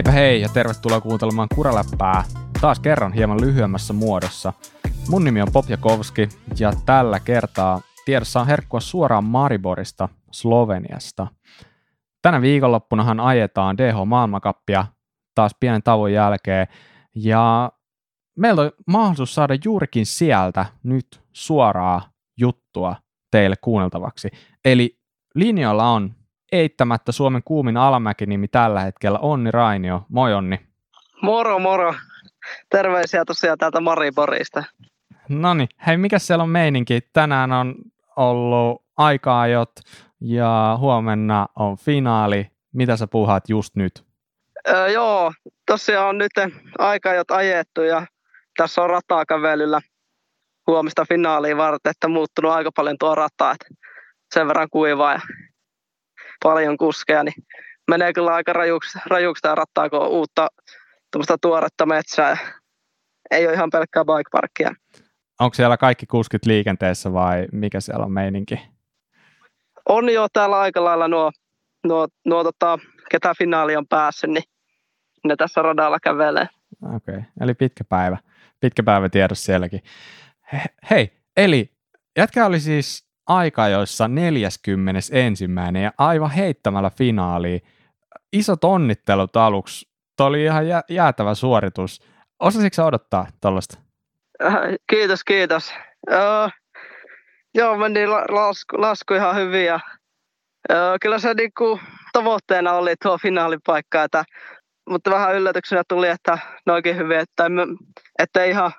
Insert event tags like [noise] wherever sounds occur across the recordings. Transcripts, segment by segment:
Heipä hei ja tervetuloa kuuntelemaan Kuraläppää taas kerran hieman lyhyemmässä muodossa. Mun nimi on Pop Jakovski ja tällä kertaa tiedossa on herkkua suoraan Mariborista, Sloveniasta. Tänä viikonloppunahan ajetaan DH-maailmakappia taas pienen tauon jälkeen ja meillä on mahdollisuus saada juurikin sieltä nyt suoraa juttua teille kuunneltavaksi. Eli linjoilla on eittämättä Suomen kuumin alamäkinimi tällä hetkellä Onni Rainio. Moi Onni. Moro moro. Terveisiä tosiaan täältä Mariborista. No niin, hei mikä siellä on meininki? Tänään on ollut aikaajot ja huomenna on finaali. Mitä sä puhaat just nyt? Öö, joo, tosiaan on nyt aikaajot ajettu ja tässä on rataa kävelyllä huomista finaaliin varten, että muuttunut aika paljon tuo rata, että sen verran kuivaa ja paljon kuskeja, niin menee kyllä aika rajuksi, rajuksi tämä rattaa, kun on uutta tuoretta metsää. Ei ole ihan pelkkää bike parkia. Onko siellä kaikki kuskit liikenteessä vai mikä siellä on meininki? On jo täällä aika lailla nuo, nuo, nuo tota, ketä finaali on päässyt, niin ne tässä radalla kävelee. Okei, okay. eli pitkä päivä. Pitkä päivä tiedossa sielläkin. He, hei, eli jätkä oli siis aikajoissa 41. ja aivan heittämällä finaaliin. Isot onnittelut aluksi. Tuo oli ihan jä, jäätävä suoritus. Osasitko odottaa tuollaista? Äh, kiitos, kiitos. Uh, joo, meni lasku, lasku ihan hyvin ja uh, kyllä se niinku tavoitteena oli tuo finaalipaikka, että, mutta vähän yllätyksenä tuli, että noinkin hyvin, että, että ihan,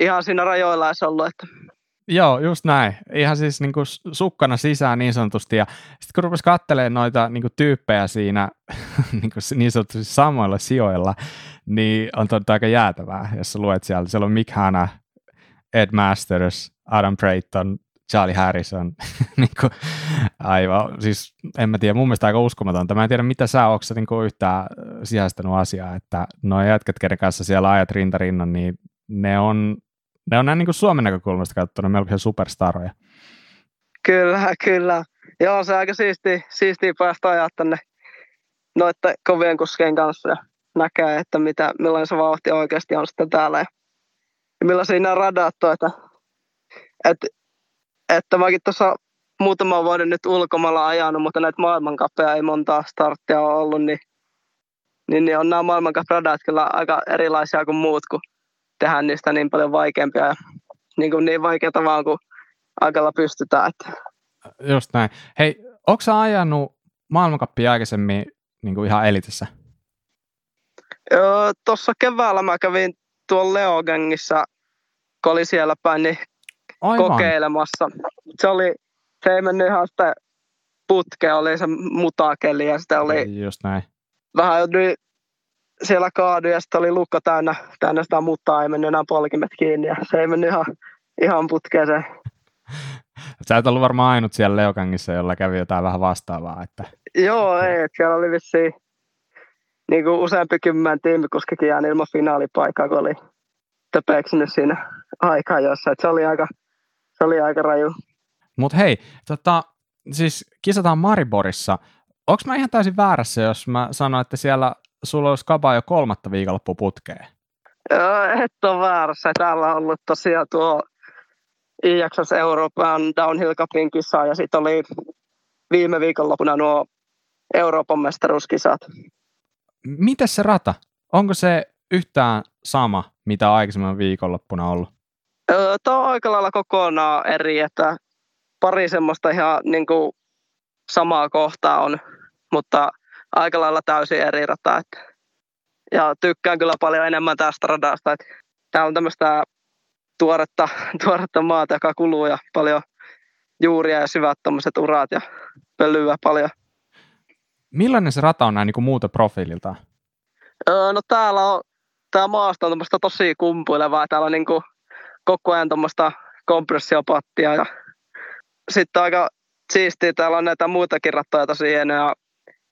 ihan siinä rajoilla olisi ollut. Että Joo, just näin. Ihan siis niin kuin sukkana sisään niin sanotusti. Ja sitten kun rupesi katselemaan noita niin kuin tyyppejä siinä [laughs] niin, kuin niin sanotusti samoilla sijoilla, niin on todella aika jäätävää, jos sä luet siellä. Siellä on Mick Hanna, Ed Masters, Adam Brayton, Charlie Harrison. [laughs] niin kuin, aivan, siis en mä tiedä, mun mielestä aika uskomatonta. Mä en tiedä, mitä sä ootko niin yhtään sijaistanut asiaa, että nuo jätkät, kenen kanssa siellä ajat rinta rinnan, niin ne on ne on näin niin kuin Suomen näkökulmasta katsottuna melkein superstaroja. Kyllä, kyllä. Joo, se on aika siistiä, siistiä päästä ajaa tänne noiden kovien kuskien kanssa ja näkee, että mitä, millainen se vauhti oikeasti on sitten täällä ja, millaisia nämä radat on, että, että, että mäkin tuossa muutama vuoden nyt ulkomailla ajanut, mutta näitä maailmankappeja ei montaa starttia ole ollut, niin, niin, niin on nämä maailmankapradat kyllä aika erilaisia kuin muut, kun tehdä niistä niin paljon vaikeampia ja niin, kuin niin vaikeata vaan kuin aikalla pystytään. Että. Just näin. Hei, onko sä ajanut maailmankappia aikaisemmin niin kuin ihan elitissä? Öö, Tuossa keväällä mä kävin tuolla Leogangissa, kun oli siellä päin, niin Aivan. kokeilemassa. Se, oli, se ei mennyt ihan sitä putkea, oli se mutakeli ja sitten oli Just näin. vähän joutui siellä kaadui ja sitten oli lukko täynnä, täynnä sitä mutaa, ei mennyt enää polkimet kiinni ja se ei mennyt ihan, ihan putkeeseen. [laughs] Sä et ollut varmaan ainut siellä Leokangissa, jolla kävi jotain vähän vastaavaa. Että... Joo, ei, että siellä oli vissiin niin kuin useampi kymmen tiimikuskikin jäänyt ilman finaalipaikkaa, kun oli töpeksinyt siinä aikaa jossa. Että se oli aika, se oli aika raju. Mutta hei, tota, siis kisataan Mariborissa. Onko mä ihan täysin väärässä, jos mä sanon, että siellä sulla olisi kaba jo kolmatta viikonloppuputkeen. Joo, et ole väärässä. Täällä on ollut tosiaan tuo IXS Euroopan Downhill Cupin kisa ja sitten oli viime viikonloppuna nuo Euroopan mestaruuskisat. Miten se rata? Onko se yhtään sama, mitä aikaisemmin viikonloppuna ollut? Öö, Tämä on aika lailla kokonaan eri, että pari semmoista ihan niin kuin samaa kohtaa on, mutta aika lailla täysin eri rata. Että. Ja tykkään kyllä paljon enemmän tästä radasta. Että tämä on tämmöistä tuoretta, [laughs] tuoretta maata, joka kuluu ja paljon juuria ja syvät tämmöiset urat ja pölyä paljon. Millainen se rata on näin niin kuin muuta profiililta? Öö, no täällä on, tämä maasta on tämmöistä tosi kumpuilevaa. Täällä on niin kuin koko ajan tämmöistä kompressiopattia ja sitten aika siistiä, täällä on näitä muitakin rattoja tosi hienoja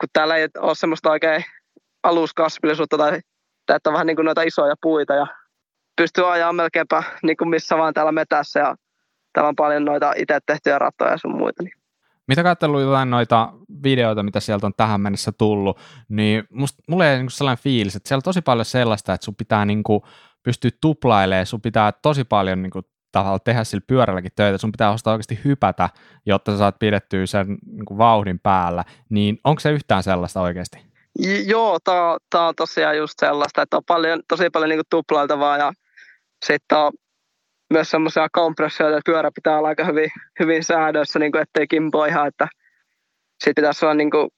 kun täällä ei ole semmoista oikein aluskasvillisuutta tai, että on vähän niin kuin noita isoja puita ja pystyy ajaa melkeinpä niin kuin missä vaan täällä metässä ja täällä on paljon noita itse tehtyjä ratoja ja sun muita. Niin. Mitä katsellut jotain noita videoita, mitä sieltä on tähän mennessä tullut, niin musta, mulle ei niin sellainen fiilis, että siellä on tosi paljon sellaista, että sun pitää niin kuin pystyä tuplailemaan, sun pitää tosi paljon niin kuin, tavallaan tehdä sillä pyörälläkin töitä, sun pitää ostaa oikeasti hypätä, jotta sä saat pidettyä sen niin kuin vauhdin päällä, niin onko se yhtään sellaista oikeasti? Joo, tämä on tosiaan just sellaista, että on paljon, tosi paljon niin tuplailtavaa ja sitten on myös semmoisia kompressioita, että pyörä pitää olla aika hyvin, hyvin säädössä, niin kuin ettei kimpo ihan, että sitten pitäisi olla niin kuin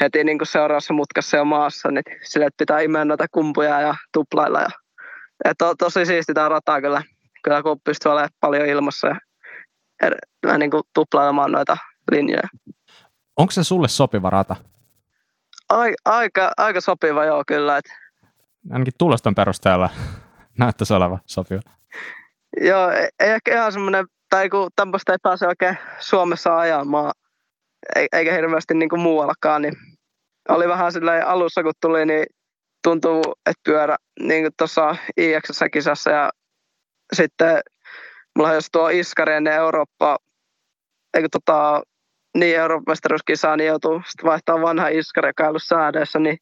heti niin kuin seuraavassa mutkassa jo maassa, niin sille pitää imeä noita kumpuja ja tuplailla. Ja, että on tosi siisti tämä rata kyllä, kyllä kun pystyy olemaan paljon ilmassa ja er, niin kuin tuplailemaan noita linjoja. Onko se sulle sopiva rata? Ai, aika, aika sopiva joo kyllä. Että... Ainakin tuloston perusteella [laughs] näyttäisi olevan sopiva. Joo, ei ehkä ihan semmoinen, tai kun tämmöistä ei pääse oikein Suomessa ajamaan, eikä hirveästi niin kuin muuallakaan, niin oli vähän silleen alussa, kun tuli, niin tuntuu, että pyörä niin kuin tuossa IX-kisassa ja sitten mulla jos tuo Iskari ennen Eurooppa, eikö tota, niin Euroopan mestaruuskisaa, niin joutuu sitten vaihtaa vanha Iskari, joka ollut säädössä, niin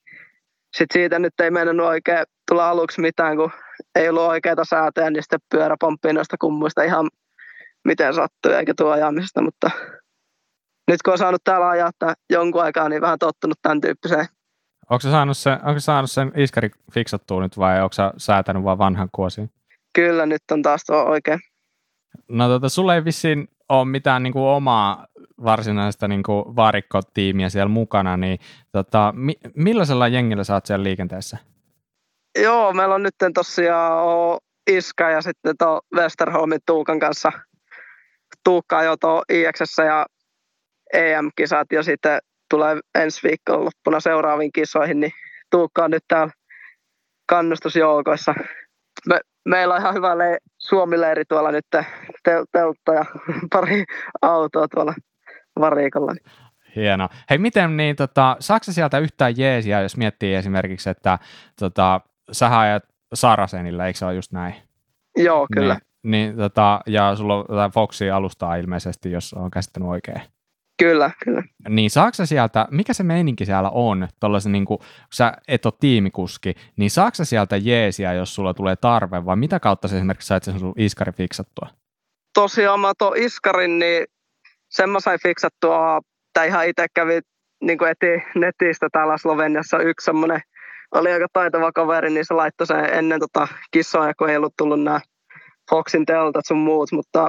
sitten siitä nyt ei mennyt oikein tulla aluksi mitään, kun ei ollut oikeita säätöjä, niin sitten pyörä pomppii noista kummuista ihan miten sattuu, eikä tuo ajamisesta, mutta nyt kun on saanut täällä ajaa jonkun aikaa, niin vähän tottunut tämän tyyppiseen. Onko saanut sen, onko saanut sen iskari fiksattua nyt vai onko säätänyt vain vanhan kuosin? Kyllä, nyt on taas tuo oikein. No tota, sulla ei vissiin ole mitään niin kuin omaa varsinaista niin kuin varikkotiimiä siellä mukana, niin tota, mi- millaisella jengillä sä oot siellä liikenteessä? Joo, meillä on nyt tosiaan Iska ja sitten tuo Westerholmin Tuukan kanssa. Tuukka jo tuo IX ja EM-kisat ja sitten tulee ensi viikon loppuna seuraaviin kisoihin, niin Tuukka on nyt täällä kannustusjoukoissa. Me, meillä on ihan hyvä le- Suomi-leiri tuolla nyt, tel- teltta ja [laughs] pari autoa tuolla varikolla. Hieno. Hei, miten niin, tota, saako sieltä yhtään jeesiä, jos miettii esimerkiksi, että tota, sä ajat Sarasenilla, eikö se ole just näin? Joo, kyllä. Niin, niin tota, ja sulla on Foxia alustaa ilmeisesti, jos on käsittänyt oikein. Kyllä, kyllä. Niin saako sieltä, mikä se meininki siellä on, tuollaisen niin kuin, sä et ole tiimikuski, niin saako sieltä jeesiä, jos sulla tulee tarve, vai mitä kautta se esimerkiksi sait sen sun iskari fiksattua? Tosiaan mä tuon iskarin, niin sen mä sain fiksattua, tai ihan itse kävi niin kuin eti netistä täällä Sloveniassa yksi semmoinen oli aika taitava kaveri, niin se laittoi sen ennen tota kissoja, kun ei ollut tullut nämä Foxin teltat sun muut, mutta,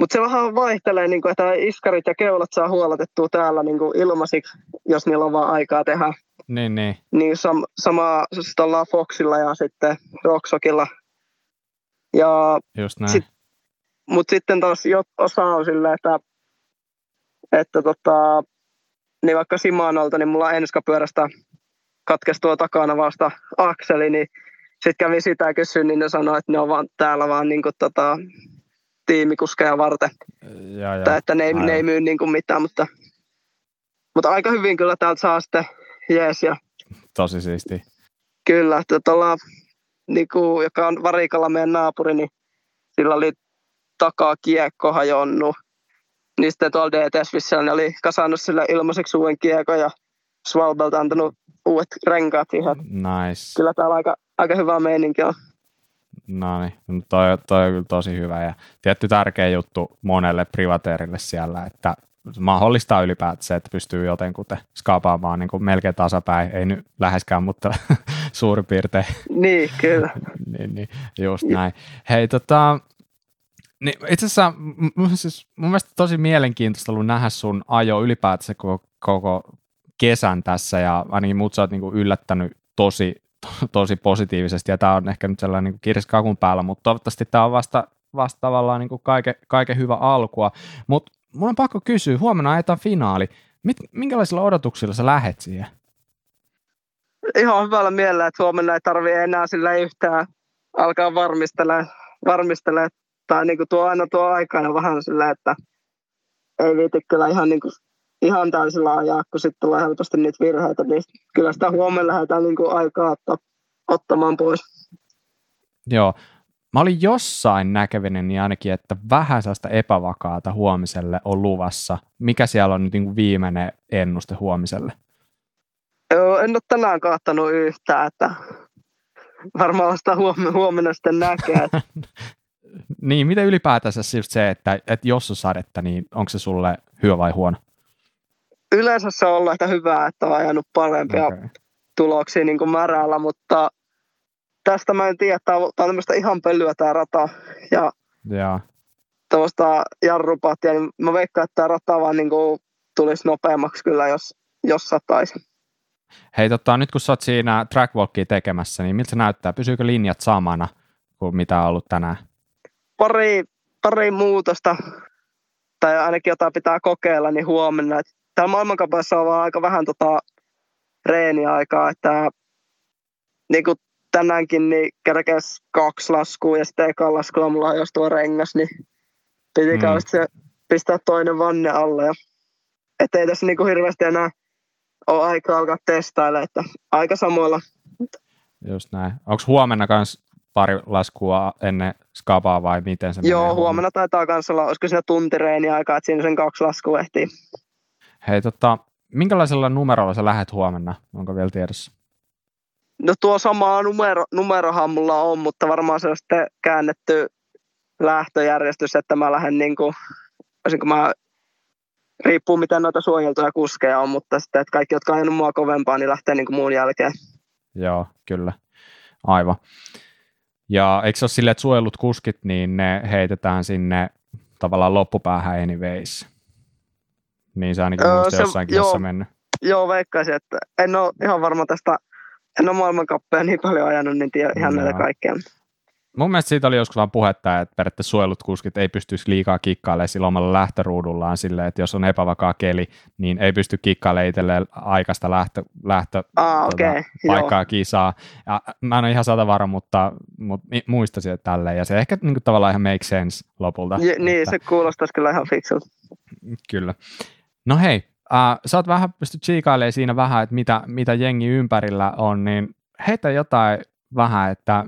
mutta se vähän vaihtelee, niin kuin, että iskarit ja keulat saa huoletettua täällä niin kuin ilmaisiksi, jos niillä on vaan aikaa tehdä. Niin, niin. Niin sam, sama siis ollaan Foxilla ja sitten Rocksokilla. Ja Just näin. Sit, mutta sitten taas osa on silleen, että, että tota, niin vaikka Simanolta, niin mulla enskapyörästä katkesi tuo takana vasta akseli, niin sitten kävi sitä kysyä, niin ne sanoi, että ne on vaan täällä vaan niin kuin, tota, tiimikuskeja varten. Ja, ja, että, että ne, ei, ne ei myy niin kuin mitään, mutta, mutta aika hyvin kyllä täältä saa sitten jees. Ja, Tosi siisti. Kyllä, että tuolla, niin kuin, joka on Varikalla meidän naapuri, niin sillä oli takaa kiekko hajonnut. Niin sitten tuolla DTS ne oli kasannut sille ilmaiseksi uuden kiekon ja Svalbelta antanut uudet renkaat ihan. Nice. Kyllä täällä aika, aika hyvä meininki on. No niin, no toi, toi on kyllä tosi hyvä ja tietty tärkeä juttu monelle privateerille siellä, että mahdollistaa ylipäätään se, että pystyy jotenkuten skaapaamaan niin kuin melkein tasapäin, ei nyt läheskään, mutta [laughs] suurin piirtein. Niin, kyllä. [laughs] niin, niin, just näin. Hei, tota, niin itse asiassa m- siis mun mielestä tosi mielenkiintoista ollut nähdä sun ajo ylipäätään koko, koko kesän tässä ja ainakin mut sä oot niin yllättänyt tosi, [laughs] tosi positiivisesti ja tämä on ehkä nyt sellainen niin kirskakun päällä, mutta toivottavasti tämä on vasta, vasta tavallaan niin kaiken, kaiken hyvä alkua. Mutta mun on pakko kysyä, huomenna ajetaan finaali. Mit, minkälaisilla odotuksilla sä lähet siihen? Ihan hyvällä mielellä, että huomenna ei tarvi enää sillä yhtään alkaa varmistella, varmistella tai niin kuin tuo aina tuo aikana vähän sillä, että ei viiti kyllä ihan niin kuin ihan täysillä ajaa, kun sitten tulee helposti niitä virheitä, niin kyllä sitä huomenna lähdetään niin kuin aikaa ottaa, ottamaan pois. Joo, mä olin jossain näkevinen niin ainakin, että vähän sellaista epävakaata huomiselle on luvassa. Mikä siellä on nyt niin kuin viimeinen ennuste huomiselle? Joo, en ole tänään katsonut yhtään, että varmaan vasta huomenna sitten näkee. [laughs] niin, miten ylipäätänsä just se, että, että jos on sadetta, niin onko se sulle hyvä vai huono? Yleensä se on ollut että hyvää, että on ajanut parempia okay. tuloksia niin kuin märällä, mutta tästä mä en tiedä, tämä on tämmöistä ihan pölyä tämä rata ja ja. tuosta jarrupatia, niin mä veikkaan, että tämä rata vaan niin kuin tulisi nopeammaksi kyllä, jos, jos sataisi. Hei, tota, nyt kun sä oot siinä trackwalkia tekemässä, niin miltä se näyttää? Pysyykö linjat samana kuin mitä on ollut tänään? Pari, pari muutosta, tai ainakin jotain pitää kokeilla, niin huomenna. Täällä maailmankapassa on vaan aika vähän tota reeniaikaa, että niin kuin tänäänkin niin kerkes kaksi laskua ja sitten ekan laskulla mulla jos tuo rengas, niin piti mm. se pistää toinen vanne alle. Ja, ettei tässä niin kuin hirveästi enää ole aika alkaa testailla, että aika samoilla. Just näin. Onko huomenna kans pari laskua ennen skapaa vai miten se Joo, menee huomenna taitaa kans olla, olisiko siinä tuntireeni aikaa, että siinä sen kaksi laskua ehtii. Hei, tota, minkälaisella numerolla sä lähdet huomenna? Onko vielä tiedossa? No tuo sama numero, numerohan mulla on, mutta varmaan se on sitten käännetty lähtöjärjestys, että mä lähden niin kuin, olisinko mä, riippuu miten noita suojeltuja kuskeja on, mutta sitten että kaikki, jotka on ajanut mua kovempaa, niin lähtee niin kuin muun jälkeen. Joo, kyllä. Aivan. Ja eikö se ole silleen, että suojellut kuskit, niin ne heitetään sinne tavallaan loppupäähän anyways? Niin se ainakin öö, se, jossain joo, mennyt. Joo, veikkaisin, että en ole ihan varma tästä en ole maailmankappeja niin paljon ajanut, niin tiedä ihan no. näitä kaikkea. Mun mielestä siitä oli joskus vaan puhetta, että periaatteessa suojelut kuskit ei pystyisi liikaa kikkailemaan sillä omalla lähtöruudullaan silleen, että jos on epävakaa keli, niin ei pysty kikkailemaan itselleen aikaista lähtö, lähtö ah, tuota, okay, paikkaa joo. kisaa. Ja mä en ole ihan sata varma, mutta, mutta muistaisin, että tälleen. Ja se ehkä niin kuin, tavallaan ihan make sense lopulta. Ja, niin, että, se kuulostaisi kyllä ihan fiksulta. Kyllä. No hei, Uh, sä oot vähän pysty chiikailemaan siinä vähän, että mitä, mitä jengi ympärillä on, niin heitä jotain vähän, että,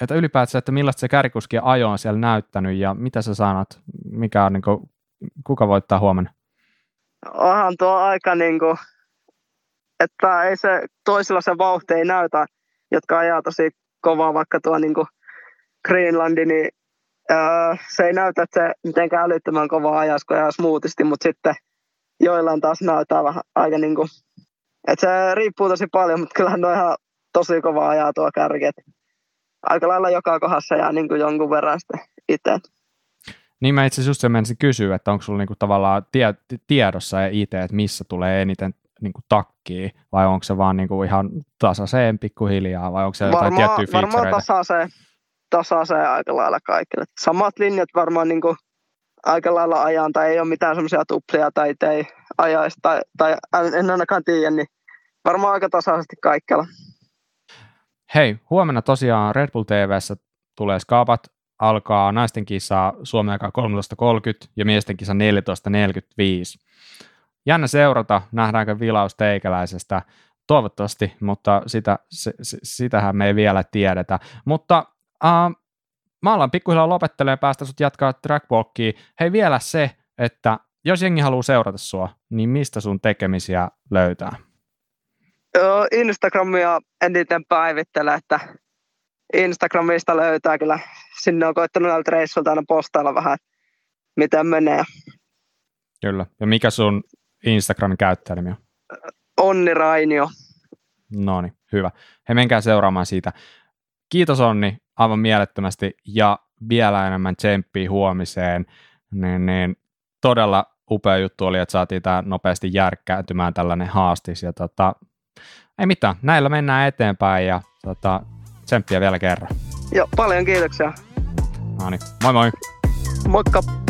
että ylipäätään, että millaista se kärkikuskien ajo on siellä näyttänyt ja mitä sä sanot, mikä on, niin kuin, kuka voittaa huomenna? Onhan tuo aika niin kuin, että ei se toisella se vauhti ei näytä, jotka ajaa tosi kovaa vaikka tuo niin kuin Greenlandi, niin öö, se ei näytä, että se mitenkään älyttömän kovaa ajaisi, kun ajaa smoothisti, mutta sitten – joillain taas näyttää vähän aika niin kuin, että se riippuu tosi paljon, mutta kyllähän ne on ihan tosi kova ajaa tuo kärki. Aika lailla joka kohdassa jää niin kuin jonkun verran sitten itse. Niin mä itse asiassa just sen menisin kysyä, että onko sulla niinku tavallaan tie, tiedossa ja itse, että missä tulee eniten niinku takkiin, vai onko se vaan niinku ihan tasaiseen pikkuhiljaa, vai onko se jotain varmaan, tiettyjä Varmaan tasaiseen, tasaiseen aika lailla kaikille. Samat linjat varmaan niinku aika lailla ajan tai ei ole mitään semmoisia tuplia tai ei ajaisi tai, tai en ainakaan tiedä, niin varmaan aika tasaisesti kaikkialla. Hei, huomenna tosiaan Red Bull TVssä tulee skaapat, alkaa naisten kisa Suomen aikaa 13.30 ja miesten kisa 14.45. Jännä seurata, nähdäänkö vilaus teikäläisestä, toivottavasti, mutta sitä, se, sitähän me ei vielä tiedetä. Mutta uh, mä alan pikkuhiljaa lopettelemaan päästä sut jatkaa trackwalkia. Hei vielä se, että jos jengi haluaa seurata sua, niin mistä sun tekemisiä löytää? Instagramia eniten päivittele, että Instagramista löytää kyllä. Sinne on koittanut näiltä reissuilta aina postailla vähän, miten menee. Kyllä. Ja mikä sun Instagramin käyttäjänimi on? Onni Rainio. No niin, hyvä. He menkää seuraamaan siitä. Kiitos Onni aivan mielettömästi ja vielä enemmän tsemppiä huomiseen, niin, niin todella upea juttu oli, että saatiin tämä nopeasti järkkääntymään tällainen haastis ja tota, ei mitään, näillä mennään eteenpäin ja tota, tsemppiä vielä kerran. Joo, paljon kiitoksia. No niin, moi moi. Moikka.